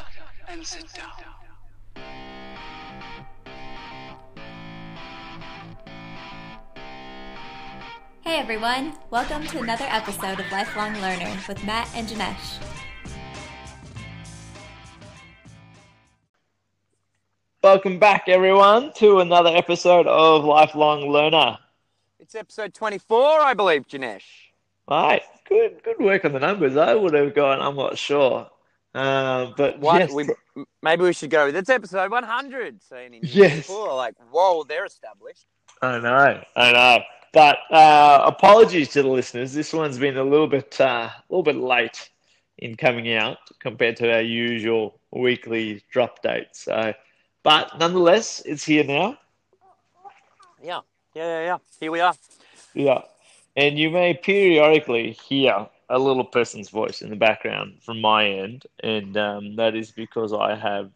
up and sit down. Hey everyone, welcome to another episode of Lifelong Learner with Matt and Janesh. Welcome back, everyone, to another episode of Lifelong Learner. It's episode 24, I believe, Janesh. Right, good, good work on the numbers. I would have gone. I'm not sure, uh, but One, yes, we, maybe we should go with it's episode 100. Saying in Yes. before, like, whoa, they're established. I know, I know. But uh, apologies to the listeners. This one's been a little bit, uh, a little bit late in coming out compared to our usual weekly drop date. So, but nonetheless, it's here now. Yeah, yeah, yeah, yeah. Here we are. Yeah. And you may periodically hear a little person's voice in the background from my end. And um, that is because I have,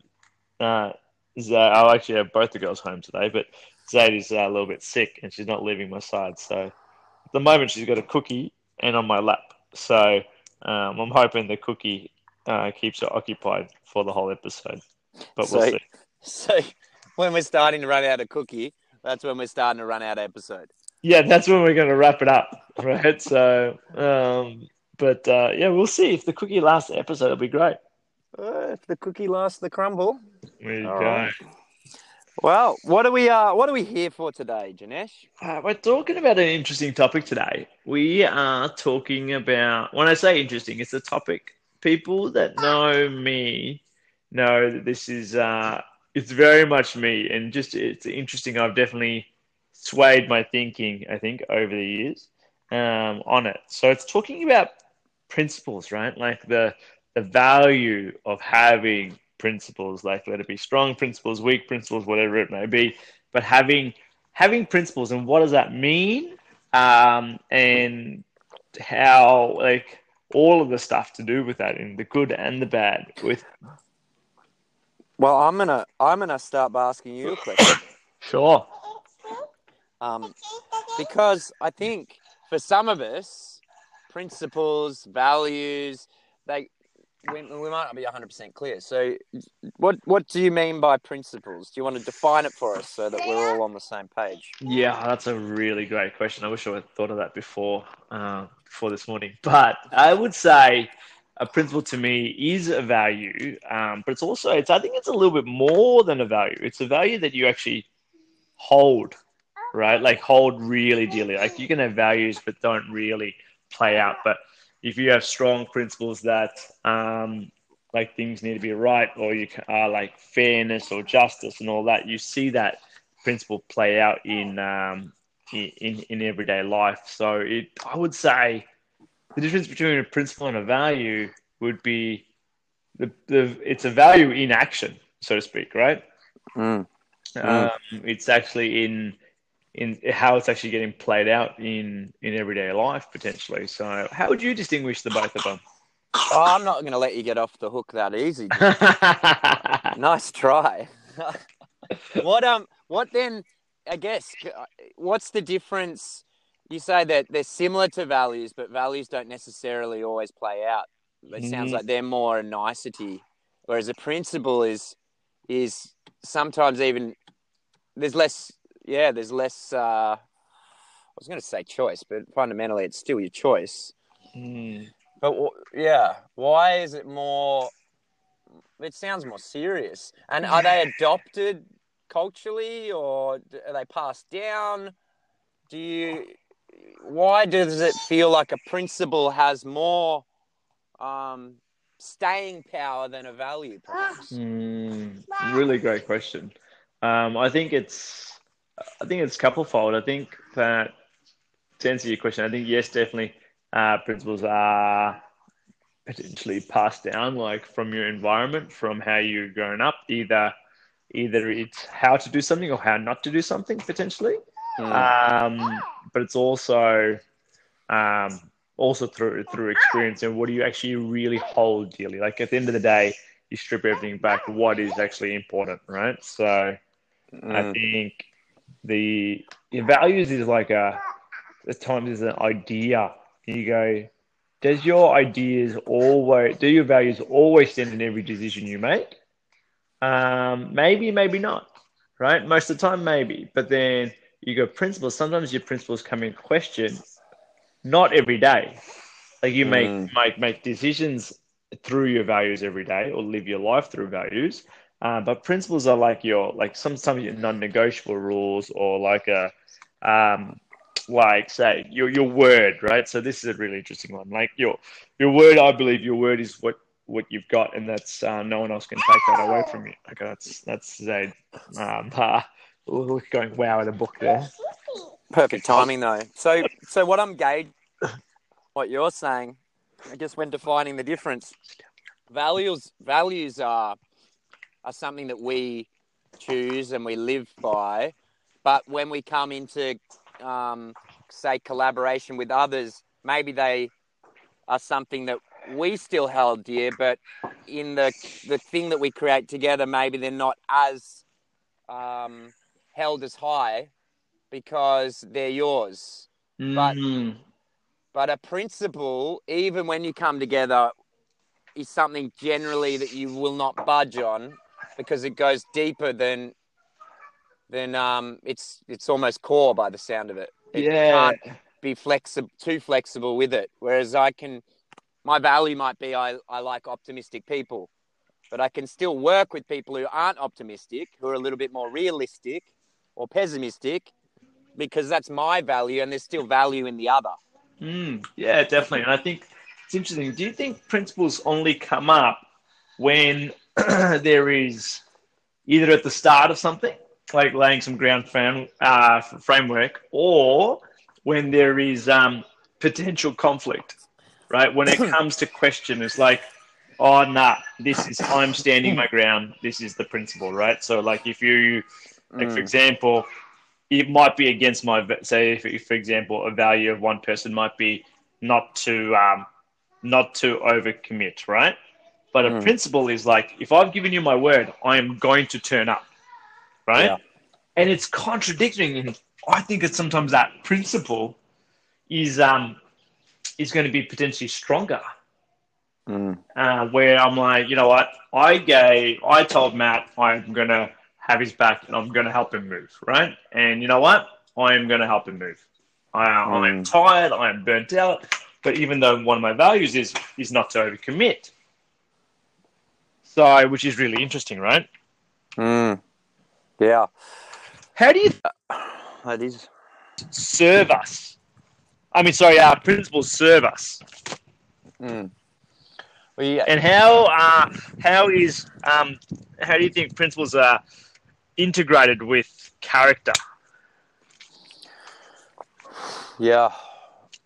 uh, Z- I actually have both the girls home today, but Zaid is uh, a little bit sick and she's not leaving my side. So at the moment, she's got a cookie and on my lap. So um, I'm hoping the cookie uh, keeps her occupied for the whole episode. But we'll So- see. So when we're starting to run out of cookie, that's when we're starting to run out of episode. Yeah, that's when we're going to wrap it up, right? So, um, but uh, yeah, we'll see if the cookie lasts the episode. It'll be great. Uh, if the cookie lasts the crumble. There you All go. right. Well, what are we uh what are we here for today, Janesh? Uh, we're talking about an interesting topic today. We are talking about, when I say interesting, it's a topic people that know me know that this is, uh, it's very much me. And just, it's interesting. I've definitely swayed my thinking, I think, over the years um, on it. So it's talking about principles, right? Like the, the value of having principles, like let it be strong principles, weak principles, whatever it may be, but having having principles and what does that mean um, and how like all of the stuff to do with that in the good and the bad with Well, I'm gonna I'm gonna start by asking you a question. sure Um, because I think for some of us, principles, values, they we, we might not be 100% clear. So, what what do you mean by principles? Do you want to define it for us so that we're all on the same page? yeah that's a really great question i wish i had thought of that before uh, before this morning but i would say a principle to me is a value um, but it's also it's i think it's a little bit more than a value it's a value that you actually hold right like hold really dearly like you can have values but don't really play out. But if you have strong principles that um, like things need to be right or you are like fairness or justice and all that you see that principle play out in um, in, in everyday life. So it i would say the difference between a principle and a value would be the, the it's a value in action so to speak right? Mm. um, it's actually in in how it's actually getting played out in in everyday life potentially. So, how would you distinguish the both of them? Oh, I'm not going to let you get off the hook that easy. nice try. what um what then I guess what's the difference you say that they're similar to values but values don't necessarily always play out. It sounds Mhm. like they're more a nicety whereas a principle is is sometimes even there's less yeah, there's less uh I was going to say choice, but fundamentally it's still your choice. Mm. But w- yeah, why is it more? It sounds more serious. And are they adopted culturally, or are they passed down? Do you? Why does it feel like a principle has more um, staying power than a value? Perhaps. Mm, really great question. Um, I think it's I think it's couplefold. I think that to answer your question, I think yes, definitely uh, principles are potentially passed down, like from your environment, from how you're grown up. Either either it's how to do something or how not to do something potentially. Mm. Um, but it's also um, also through through experience and what do you actually really hold dearly. Like at the end of the day, you strip everything back. What is actually important, right? So I Mm. think the your values is like a at times is an idea. You go, does your ideas always do your values always stand in every decision you make? Um, maybe, maybe not. Right? Most of the time, maybe. But then you go principles. Sometimes your principles come in question. Not every day. Like you make Mm. make make decisions through your values every day, or live your life through values. Uh, but principles are like your like sometimes your non-negotiable rules, or like a um, like say your your word, right? So this is a really interesting one. Like your your word, I believe your word is what what you've got, and that's uh, no one else can take that away from you. Okay, that's that's Zaid. Um, uh, we're going wow at a book there. Perfect timing though. So so what I'm gauging what you're saying, I guess when defining the difference, values values are are something that we choose and we live by, but when we come into um, say collaboration with others, maybe they are something that we still held dear, but in the the thing that we create together, maybe they're not as um, held as high because they're yours. But- Mm. But a principle, even when you come together, is something generally that you will not budge on because it goes deeper than than um it's it's almost core by the sound of it. It yeah, can't be flexible too flexible with it. Whereas I can my value might be I, I like optimistic people. But I can still work with people who aren't optimistic, who are a little bit more realistic or pessimistic, because that's my value and there's still value in the other. Mm, yeah, definitely. And I think it's interesting. Do you think principles only come up when there is either at the start of something, like laying some ground frame, uh, framework, or when there is um, potential conflict, right? When it comes to question, it's like, oh, nah, this is, I'm standing my ground. This is the principle, right? So, like, if you, like, for Mm. example, it might be against my say if, if for example a value of one person might be not to um, not to overcommit right but a Mm. principle is like if i've given you my word i am going to turn up right Yeah. and it's contradicting and i think it's sometimes that principle is um is going to be potentially stronger Mm. uh, where i'm like you know what i gave i told matt i'm going to have his back and I'm going to help him move, right? And you know what? I am going to help him move. I, I am Mm. tired. I am burnt out. But even though one of my values is is not to overcommit, so which is really interesting, right? Mm. Yeah, How do you that is. serve us? I mean, sorry, our principles serve us, Mm. Well, yeah, and how uh, how is um, how do you think principles are integrated with character? yeah,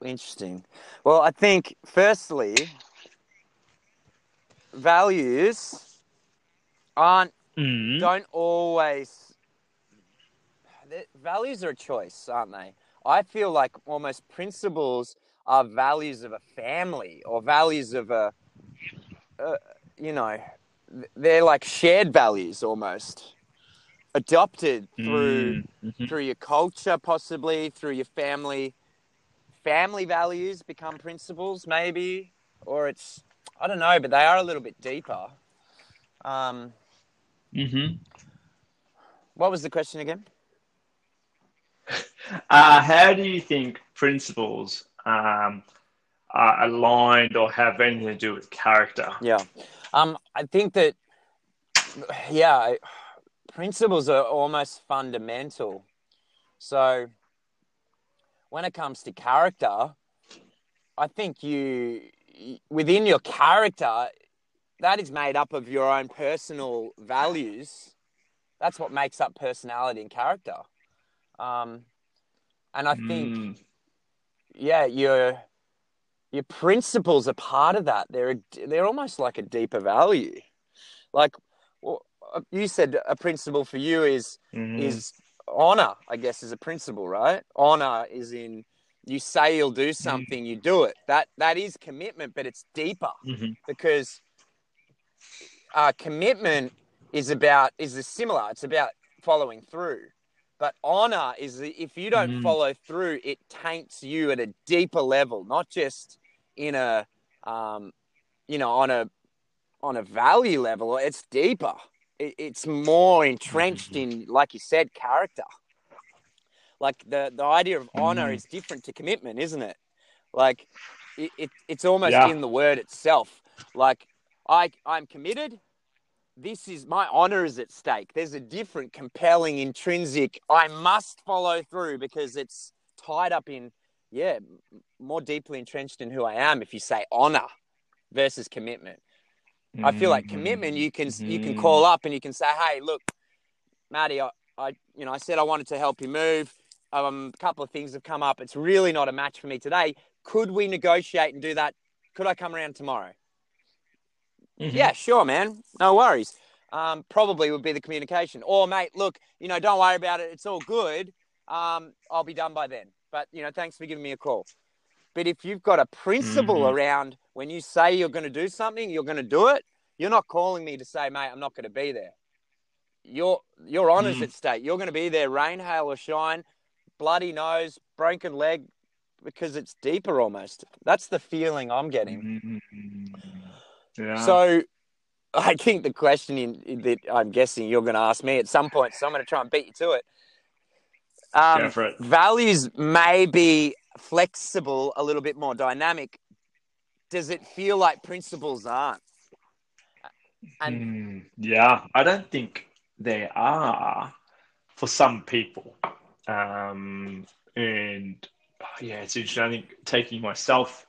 interesting. Well, I think firstly, values aren't Mm. don't always. Values are a choice, aren't they? I feel like almost principles are values of a family or values of a, uh, you know, they're like shared values almost, adopted through Mm. Mhm. through your culture, possibly through your family. Family values become principles, maybe, or it's I don't know, but they are a little bit deeper. Um, Mhm. what was the question again? Uh, how do you think principles um, are aligned or have anything to do with character? Yeah, um, I think that yeah, principles are almost fundamental. So when it comes to character, I think you within your character that is made up of your own personal values. That's what makes up personality and character. Um, and I think Mm. yeah, your your principles are part of that. They're a, they're almost like a deeper value. Like well, you said, a principle for you is Mhm. is honor. I guess is a principle, right? Honor is in you say you'll do something, you do it. That that is commitment, but it's deeper Mhm. because uh, commitment is about is similar. It's about following through. But honor is the- if you don't Mm. follow through, it taints you at a deeper level, not just in a, um, you know, on a on a value level, it's deeper. It, it's more entrenched in, like you said, character. Like the the idea of honor Mhm. is different to commitment, isn't it? Like it, it it's almost Yeah. in the word itself. Like I I'm committed. This is my honor is at stake. There's a different, compelling, intrinsic. I must follow through because it's tied up in, yeah, more deeply entrenched in who I am. If you say honor versus commitment, I feel like commitment. You can you can Mhm. call up and you can say, hey, look, Matty, I, I you know I said I wanted to help you move. Um, a couple of things have come up. It's really not a match for me today. Could we negotiate and do that? Could I come around tomorrow? Mhm. Yeah, sure, man. No worries. Um, probably would be the communication. Or, mate, look, you know, don't worry about it. It's all good. Um, I'll be done by then. But, you know, thanks for giving me a call. But if you've got a principle Mhm. around when you say you're going to do something, you're going to do it. You're not calling me to say, mate, I'm not going to be there. Your your honour's Mm. at stake. You're going to be there, rain, hail, or shine, bloody nose, broken leg, because it's deeper almost. That's the feeling I'm getting. Mhm. Yeah. So I think the question in, in that I'm guessing you're going to ask me at some point, so I'm going to try and beat you to it. Um, Go for it. Values may be flexible, a little bit more dynamic. Does it feel like principles aren't? And Mm, yeah, I don't think they are for some people. Um, and oh, yeah, it's interesting. I think taking myself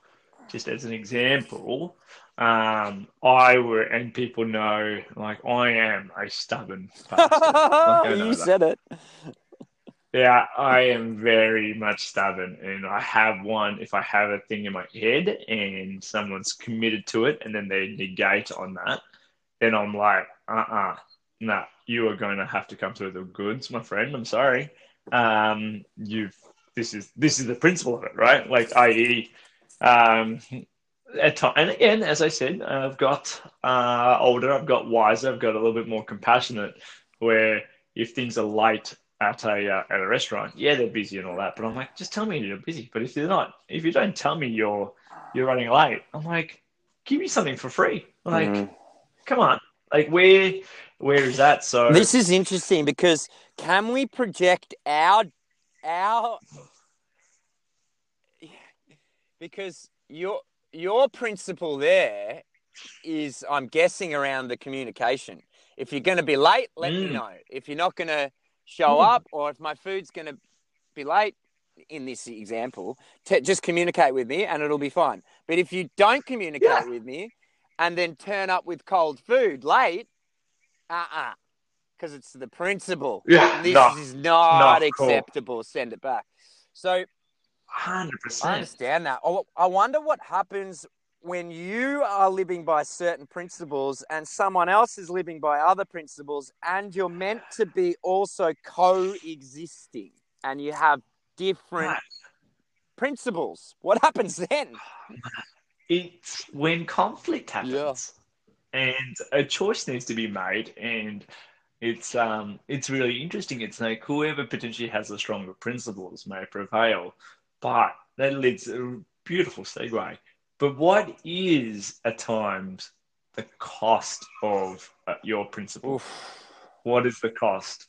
just as an example, um, I were, and people know, like, I am a stubborn bastard. Like, I know you that. said it. Yeah, I am very much stubborn, and I have one. If I have a thing in my head and someone's committed to it, and then they negate on that, then I'm like, uh, uh nah, you are going to have to come through the goods, my friend. I'm sorry. Um, you've this is this is the principle of it, right? Like, i.e., um, at time, and again, as I said, I've got uh, older, I've got wiser, I've got a little bit more compassionate. Where if things are late at a uh, at a restaurant, yeah, they're busy and all that, but I'm like, just tell me you're busy. But if you're not, if you don't tell me you're you're running late, I'm like, give me something for free. Like, Mhm. come on, like where where is that? So This is interesting because can we project our our because your your principle there is I'm guessing around the communication. If you're going to be late, let me Mm. know. If you're not going to show Mm. up or if my food's going to be late in this example, t- just communicate with me and it'll be fine. But if you don't communicate Yeah. with me and then turn up with cold food late, uh-uh. Because it's the principle. Yeah, This no, is not no, cool. acceptable. Send it back. So 100% I understand that. I- I wonder what happens when you are living by certain principles and someone else is living by other principles, and you're meant to be also coexisting and you have different Right. principles. What happens then? It's when conflict happens, Yeah. And a choice needs to be made, and it's um it's really interesting. It's like whoever potentially has the stronger principles may prevail, but that leads a beautiful segue. But what is at times the cost of uh, your principle? What is the cost,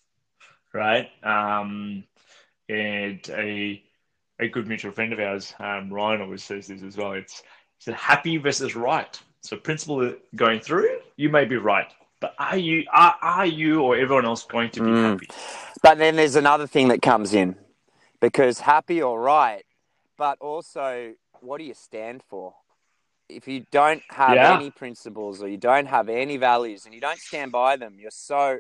right? Um, and a a good mutual friend of ours, um, Ryan, always says this as well. It's it's a happy versus right. So principle going through, you may be right, but are you are, are you or everyone else going to be Mm. happy? But then there's another thing that comes in because happy or right, but also what do you stand for? If you don't have Yeah. any principles or you don't have any values and you don't stand by them, you're so,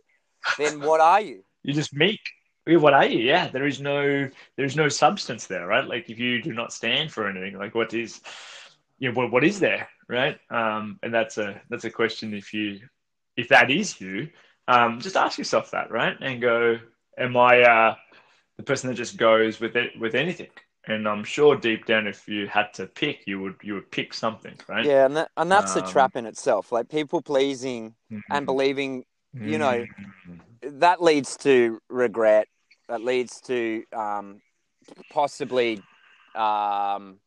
then what are you? You're just meek. What are you? Yeah, there is no there is no substance there, right? Like if you do not stand for anything, like what is, you know, what what is there, right? Um, and that's a that's a question. If you if that is you, um, just ask yourself that, right? And go, am I uh, the person that just goes with it with anything? And I'm sure deep down, if you had to pick, you would you would pick something, right? Yeah, and, that, and that's a Um, trap in itself. Like people pleasing and believing you know, Mhm. that leads to regret. That leads to um, possibly um,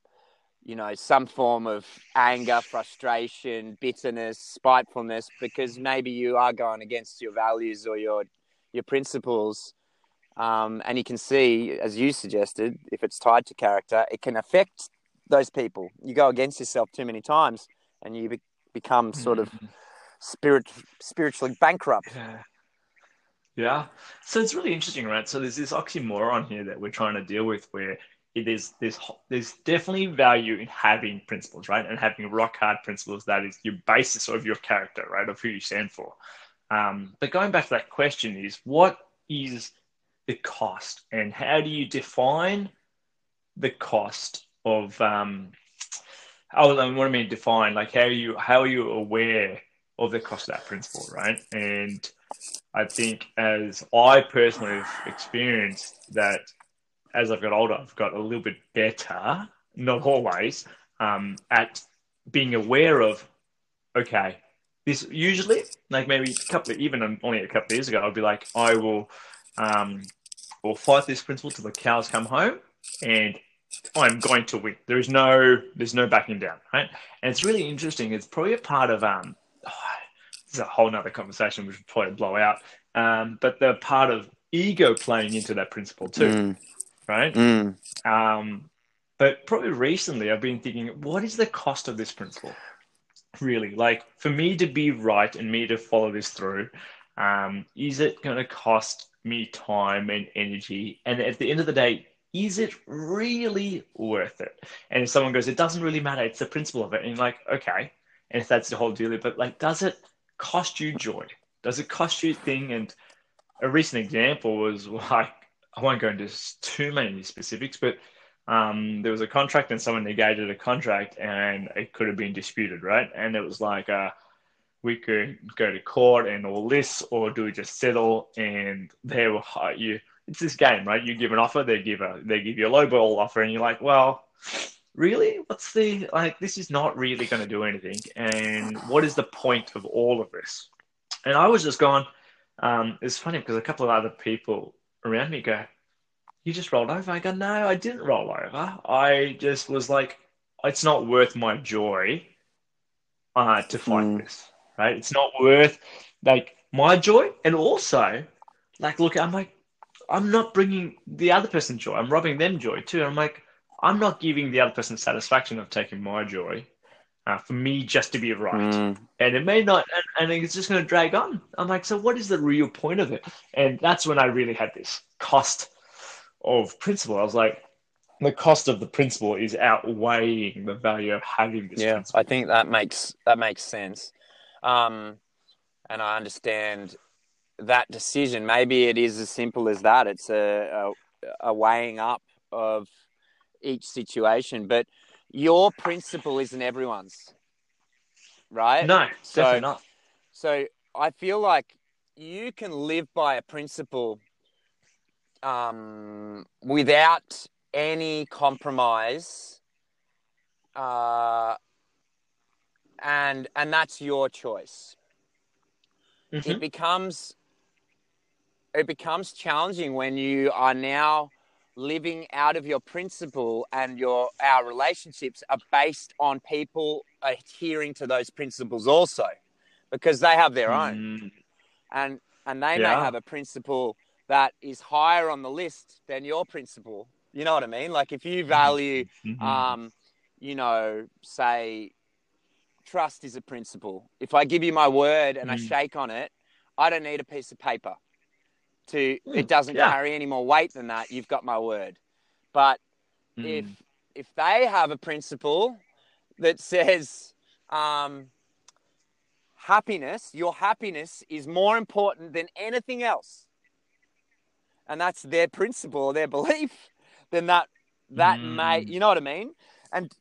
you know, some form of anger, frustration, bitterness, spitefulness, because maybe you are going against your values or your your principles. Um, and you can see, as you suggested, if it's tied to character, it can affect those people. You go against yourself too many times, and you be- become sort of spirit spiritually bankrupt. Yeah. Yeah. So it's really interesting, right? So there's this oxymoron here that we're trying to deal with where is there's there's definitely value in having principles, right? And having rock hard principles that is your basis of your character, right? Of who you stand for. Um, but going back to that question is what is the cost and how do you define the cost of um oh, what I mean define like how are you how are you aware of the cost of that principle, right? And I think as I personally have experienced that as I've got older, I've got a little bit better, not always, um, at being aware of, okay, this usually, like maybe a couple of, even only a couple of years ago, I'd be like, I will, um, will fight this principle till the cows come home and I'm going to win. There is no, there's no backing down, right? And it's really interesting. It's probably a part of, um, oh, this is a whole nother conversation which would probably blow out. Um, but the part of ego playing into that principle too, Mm, right? mm. Um, but probably recently, I've been thinking, what is the cost of this principle? Really, like for me to be right and me to follow this through, um, is it going to cost me time and energy? And at the end of the day, is it really worth it? And if someone goes, it doesn't really matter, it's the principle of it, and you're like, okay, and if that's the whole deal, but like, does it cost you joy? Does it cost you a thing? And a recent example was like, I won't go into too many specifics, but um, there was a contract and someone negated a contract and it could have been disputed, right? And it was like, uh, we could go to court and all this, or do we just settle? And they were you. It's this game, right? You give an offer, they give a they give you a low ball offer, and you're like, well, really? What's the like? This is not really going to do anything. And what is the point of all of this? And I was just going. Um, it's funny because a couple of other people around me go, "You just rolled over." I go, "No, I didn't roll over. I just was like, it's not worth my joy uh, to fight Mm. this, right? It's not worth like my joy, and also, like, look, I'm like, I'm not bringing the other person joy. I'm robbing them joy too. I'm like, I'm not giving the other person satisfaction of taking my joy uh, for me just to be right. Mm. and it may not and, and it's just going to drag on. I'm like so what is the real point of it? And that's when i really had this cost of principle. I was like the cost of the principle is outweighing the value of having this Yeah, principle. I think that makes that makes sense, um, and I understand that decision. Maybe it is as simple as that. It's a, a, a weighing up of each situation, but your principle isn't everyone's, right? no So- definitely not So I feel like you can live by a principle um, without any compromise, uh, and and that's your choice. Mhm. It becomes it becomes challenging when you are now living out of your principle and your our relationships are based on people adhering to those principles also because they have their own Mm, and and they may have a principle that is higher on the list than your principle. You know what I mean? Like if you value, mhm. um, you know, say, trust is a principle. If I give you my word and I Mm. shake on it, I don't need a piece of paper. To Mm, it doesn't yeah. carry any more weight than that. You've got my word. But if Mm. if they have a principle that says um, happiness, your happiness is more important than anything else, and that's their principle or their belief, then that that may Mm. you know what I mean? And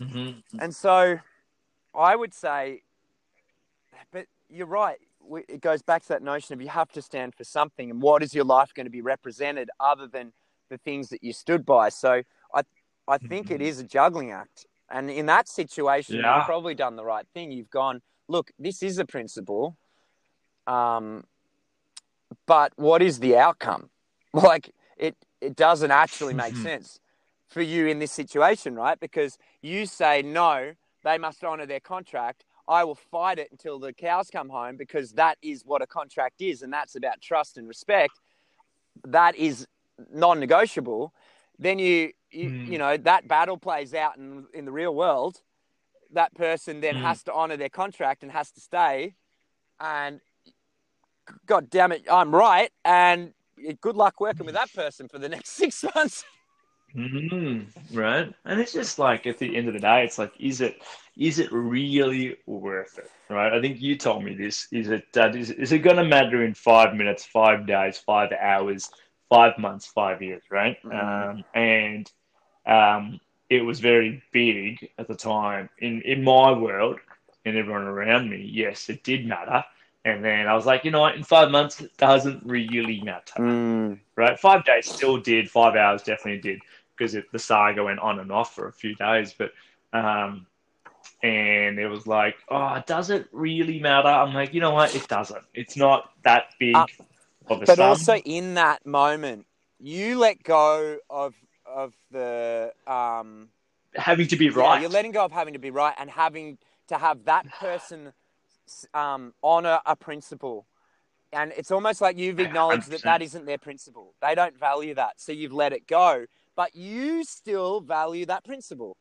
Mhm. and so I would say, but you're right. It goes back to that notion of you have to stand for something, and what is your life going to be represented other than the things that you stood by? So I, I think it Mhm. a juggling act, and in that situation, Yeah. you've probably done the right thing. You've gone, look, this is a principle, um, but what is the outcome? Like it, it doesn't actually make Mhm. sense. for you in this situation, right? Because you say no, they must honor their contract. I will fight it until the cows come home because that is what a contract is, and that's about trust and respect. That is non-negotiable. Then you, you, Mm. you know, that battle plays out in in the real world. That person then Mm. has to honor their contract and has to stay. And God damn it, I'm right. And good luck working with that person for the next six months. Mhm, right? And it's just like at the end of the day, it's like, is it is it really worth it? Right? I think you told me this. Is it uh, is, is it going to matter in five minutes, five days, five hours, five months, five years? Right? Mhm. Um, and um, it was very big at the time in in my world and everyone around me. Yes, it did matter. And then I was like, you know what? In five months, it doesn't really matter Mm. right? Five days still did. Five hours definitely did because it, the saga went on and off for a few days. But um, and it was like, oh, does it really matter? I'm like, you know what? It doesn't. It's not that big Uh, of a But sum. also in that moment, you let go of of the um, having to be Yeah, right. you're letting go of having to be right and having to have that person um, honor a principle. And it's almost like you've acknowledged that 100%. that isn't their principle. They don't value that. So you've let it go, but you still value that principle.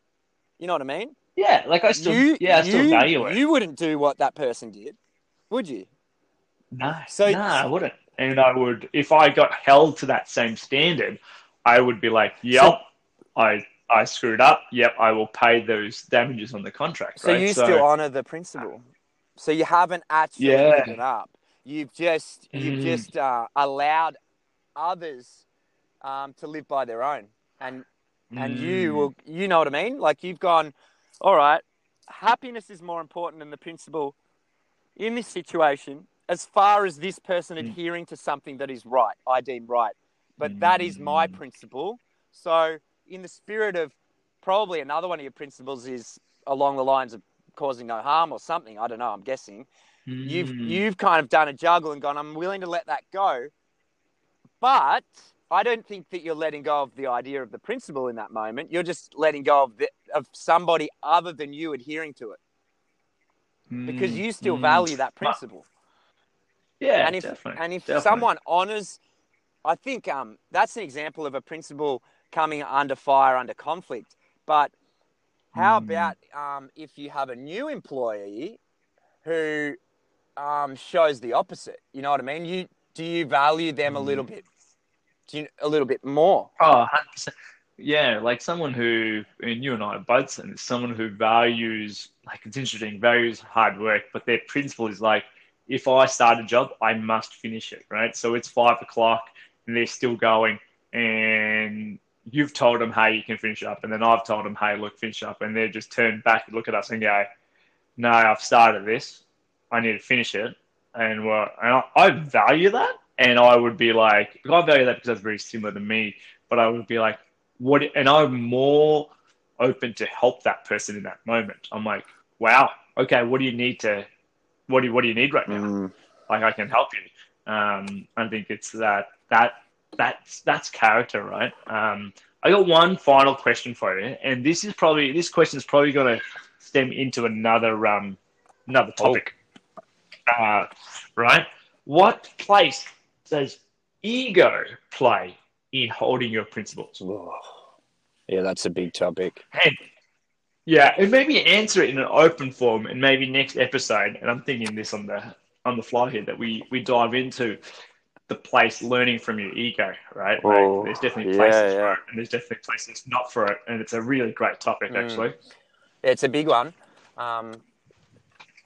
You know what I mean? yeah, like I still, you, yeah, I still you, value it. You wouldn't do what that person did, would you? No, So- no, I wouldn't. And I would, if I got held to that same standard, I would be like, yep, I I screwed up. Yep, I will pay those damages on the contract. So right? you still honor the principle. So you haven't actually Yeah. given it up. You've just you've Mm. just uh, allowed others um, to live by their own, and and you Mm. will you know what I mean? Like you've gone, all right. Happiness is more important than the principle in this situation, as far as this person Mm. adhering to something that is right, I deem right. But that is my Mm. principle. So, in the spirit of probably another one of your principles is along the lines of causing no harm or something. I don't know. I'm guessing you've Mm. you've kind of done a juggle and gone. I'm willing to let that go, but I don't think that you're letting go of the idea of the principle in that moment. You're just letting go of the, of somebody other than you adhering to it because Mm. you still Mm. value that principle. Yeah, and if definitely. and if definitely. someone honors, I think um, that's an example of a principle coming under fire, under conflict. But how Mm. about um, if you have a new employee who um, shows the opposite? You know what I mean? You do you value them a little Mm. bit? Do you, a little bit more? Oh, 100%. Yeah, like someone who, and you and I are both this, someone who values, like it's interesting, values hard work, but their principle is like, if I start a job, I must finish it, right? So it's five o'clock and they're still going, and you've told them, hey, you can finish up. And then I've told them, hey, look, finish up. And they just turn back and look at us and go, no, I've started this. I need to finish it. And, well, and I, I value that. And I would be like, I value that because that's very similar to me. But I would be like, what? And I'm more open to help that person in that moment. I'm like, wow, okay, what do you need to, what do you, what do you need right now? Mm. Like I can help you. Um, I think it's that that that's that's character, right? Um, I got one final question for you, and this is probably this question is probably going to stem into another um another topic. Uh, right? What place does ego play in holding your principles? Yeah, that's a big topic. And yeah, and maybe answer it in an open form, and maybe next episode. And I'm thinking this on the on the fly here that we we dive into the place learning from your ego, right? Oh, like, there's definitely yeah, places for it, and there's definitely places not for it, and it's a really great topic Mm. actually. It's a big one. Um,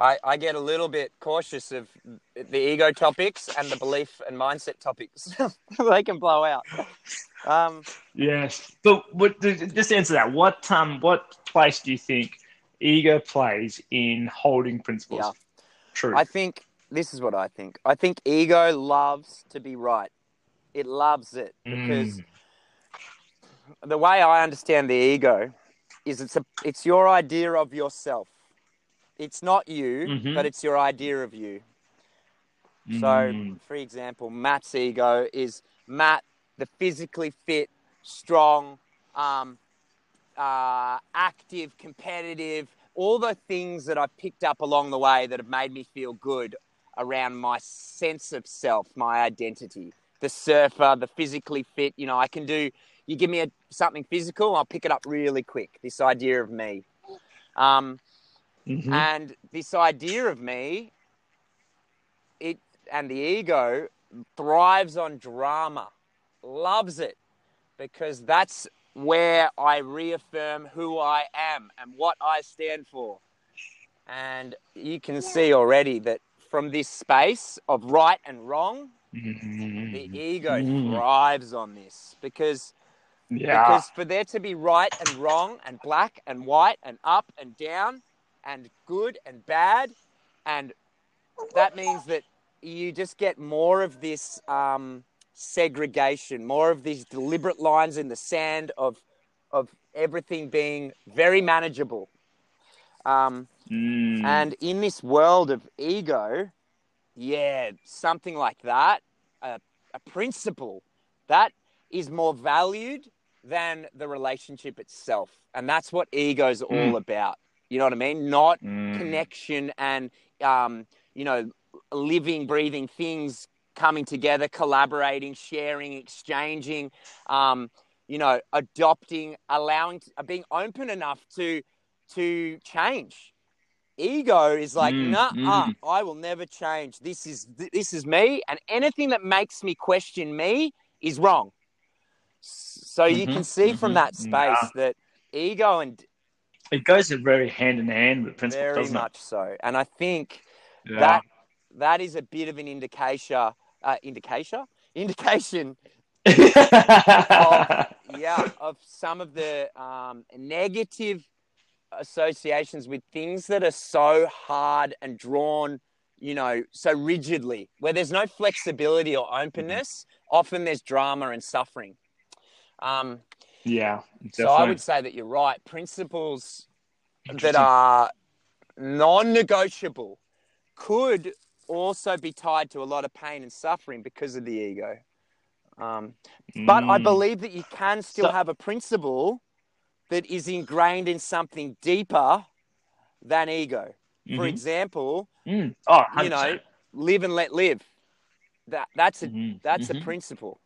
I, I get a little bit cautious of the ego topics and the belief and mindset topics. they can blow out. Um, Yes, but what, just answer that. What um what place do you think ego plays in holding principles? Yeah. True. I think this is what I think. I think ego loves to be right. It loves it because Mm. the way I understand the ego is it's a it's your idea of yourself. It's not you, Mhm. but it's your idea of you. So, Mm. for example, Matt's ego is Matt, the physically fit, strong, um, uh, active, competitive, all the things that I've picked up along the way that have made me feel good around my sense of self, my identity. The surfer, the physically fit, you know, I can do, you give me a, something physical, I'll pick it up really quick. This idea of me. Um, Mhm. and this idea of me, it and the ego thrives on drama, loves it, because that's where I reaffirm who I am and what I stand for. And you can see already that from this space of right and wrong, Mhm. the ego Mm. thrives on this because Yeah. because for there to be right and wrong and black and white and up and down and good and bad, and that means that you just get more of this um, segregation, more of these deliberate lines in the sand of of everything being very manageable. Um, Mm. and in this world of ego, yeah, something like that, a, a principle that is more valued than the relationship itself. And that's what ego's all about. You know what I mean? Not Mm. connection and, um, you know, living, breathing things coming together, collaborating, sharing, exchanging, um, you know, adopting, allowing, being open enough to to change. Ego is like, Mm, nah, mm. I will never change. This is this is me, and anything that makes me question me is wrong. So you Mhm, can see from mhm, that space yeah. that ego and It goes very hand in hand with principle, very doesn't much so, and I think it? that that is a bit of an indication, uh, indication, indication Yeah. yeah, of some of the um, negative associations with things that are so hard and drawn, you know, so rigidly, where there's no flexibility or openness. Often there's drama and suffering. Um, yeah. so I would say that you're right. Principles that are non-negotiable could also be tied to a lot of pain and suffering because of the ego. Um, but I Mm. believe that you can still So- have a principle that is ingrained in something deeper than ego. For Mhm. example, Mm. Oh, you know, live and let live. That that's a Mhm, that's a mhm. principle,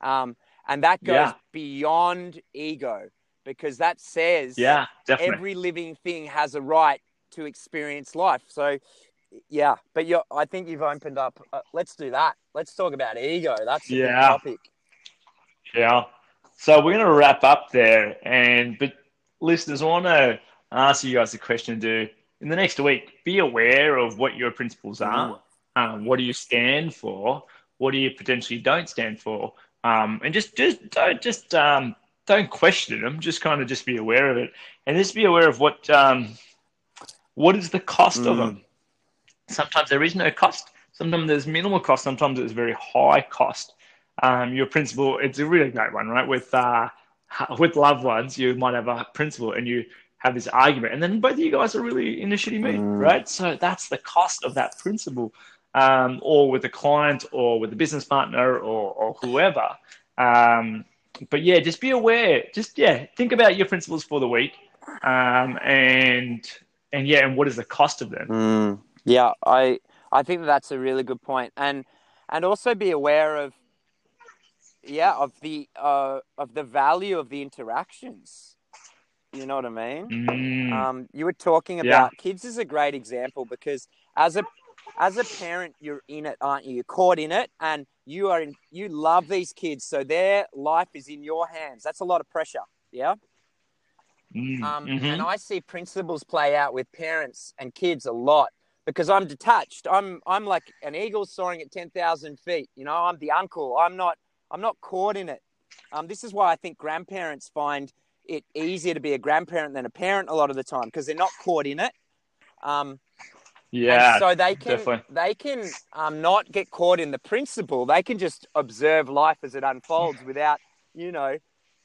um, and that goes Yeah. beyond ego because that says Yeah, definitely. every living thing has a right to experience life. So, yeah, but you I think you've opened up. Uh, let's do that. Let's talk about ego. That's a Yeah. topic. Yeah. So we're going to wrap up there. And, but listeners, I want to ask you guys a question to do in the next week. Be aware of what your principles are. Um, what do you stand for? What do you potentially don't stand for? Um, and just, just don't, just, um, don't question them. Just kind of just be aware of it. And just be aware of what, um, what is the cost of Mm. them. Sometimes there is no cost. Sometimes there's minimal cost. Sometimes it's very high cost um, your principle it's a really great one right with uh, with loved ones you might have a principle and you have this argument and then both of you guys are really in a shitty mood Mm. right so that's the cost of that principle um, or with a client or with a business partner or, or whoever um, but yeah just be aware just yeah think about your principles for the week um, and and yeah and what is the cost of them Mm. Yeah, I I think that's a really good point, and and also be aware of yeah of the uh, of the value of the interactions. You know what I mean? Mm, Um, you were talking Yeah. about kids is a great example because as a as a parent, you're in it, aren't you? You're caught in it, and you are in. You love these kids, so their life is in your hands. That's a lot of pressure. Yeah. mm, Um, mhm. And I see principles play out with parents and kids a lot because I'm detached. I'm I'm like an eagle soaring at ten thousand feet. You know, I'm the uncle. I'm not I'm not caught in it. Um, this is why I think grandparents find it easier to be a grandparent than a parent a lot of the time because they're not caught in it. Um, yeah and so they can definitely. they can um, not get caught in the principle. They can just observe life as it unfolds without you know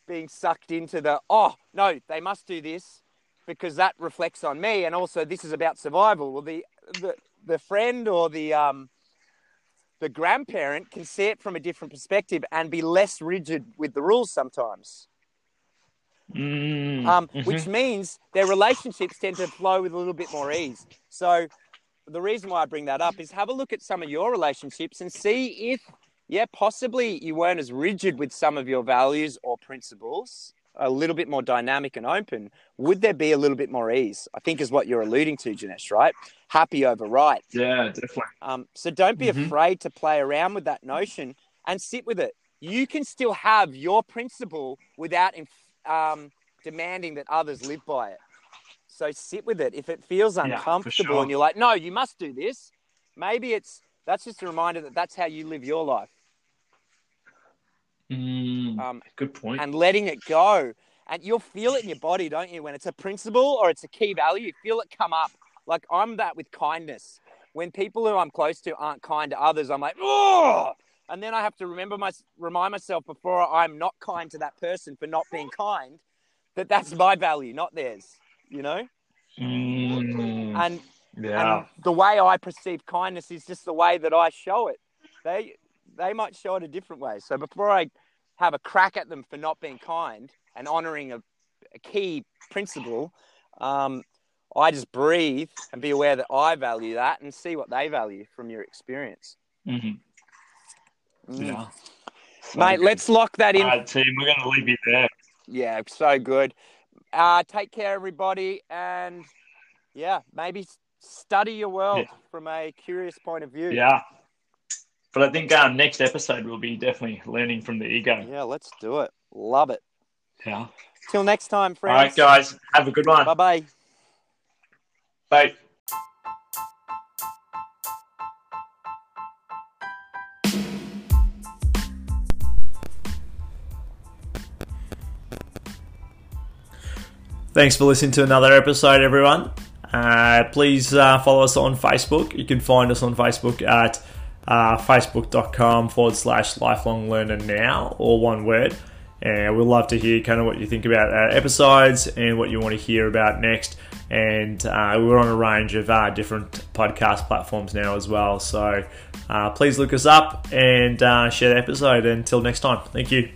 being sucked into the oh no they must do this because that reflects on me and also this is about survival. Well the the, the friend or the um, the grandparent can see it from a different perspective and be less rigid with the rules sometimes. Mm, um, mhm. which means their relationships tend to flow with a little bit more ease. So the reason why I bring that up is have a look at some of your relationships and see if, yeah, possibly you weren't as rigid with some of your values or principles, a little bit more dynamic and open. Would there be a little bit more ease? I think is what you're alluding to, Janesh, right? Happy over right. yeah, definitely. Um, so don't be Mhm. afraid to play around with that notion and sit with it. You can still have your principle without um, demanding that others live by it. So sit with it. If it feels Yeah, uncomfortable sure. and you're like, no, you must do this, maybe it's that's just a reminder that that's how you live your life. Mm, Um, good point. and letting it go. And you'll feel it in your body, don't you? When it's a principle or it's a key value, you feel it come up. Like I'm that with kindness. When people who I'm close to aren't kind to others, I'm like, oh, and then I have to remember my remind myself before I'm not kind to that person for not being kind, that that's my value, not theirs. You know, Mm, and yeah. and the way I perceive kindness is just the way that I show it. They they might show it a different way. So before I have a crack at them for not being kind and honoring a, a key principle, um, I just breathe and be aware that I value that and see what they value from your experience. Mhm. Mm. Yeah. Mate, let's lock that in. All right, team, we're going to leave you there. Yeah, so good. Uh, take care, everybody, and yeah, maybe study your world Yeah. from a curious point of view. Yeah. But I think our next episode will be definitely learning from the ego. Yeah, let's do it. Love it. Yeah. Till next time, friends. All right, guys. Have a good one. Bye bye bye. Thanks for listening to another episode, everyone. Uh, please uh, follow us on Facebook. You can find us on Facebook at uh, facebook.com forward slash lifelong learner now, or one word. And we'd love to hear kind of what you think about our episodes and what you want to hear about next. And uh, we're on a range of uh, different podcast platforms now as well. So uh, please look us up and share the episode. Until next time, thank you.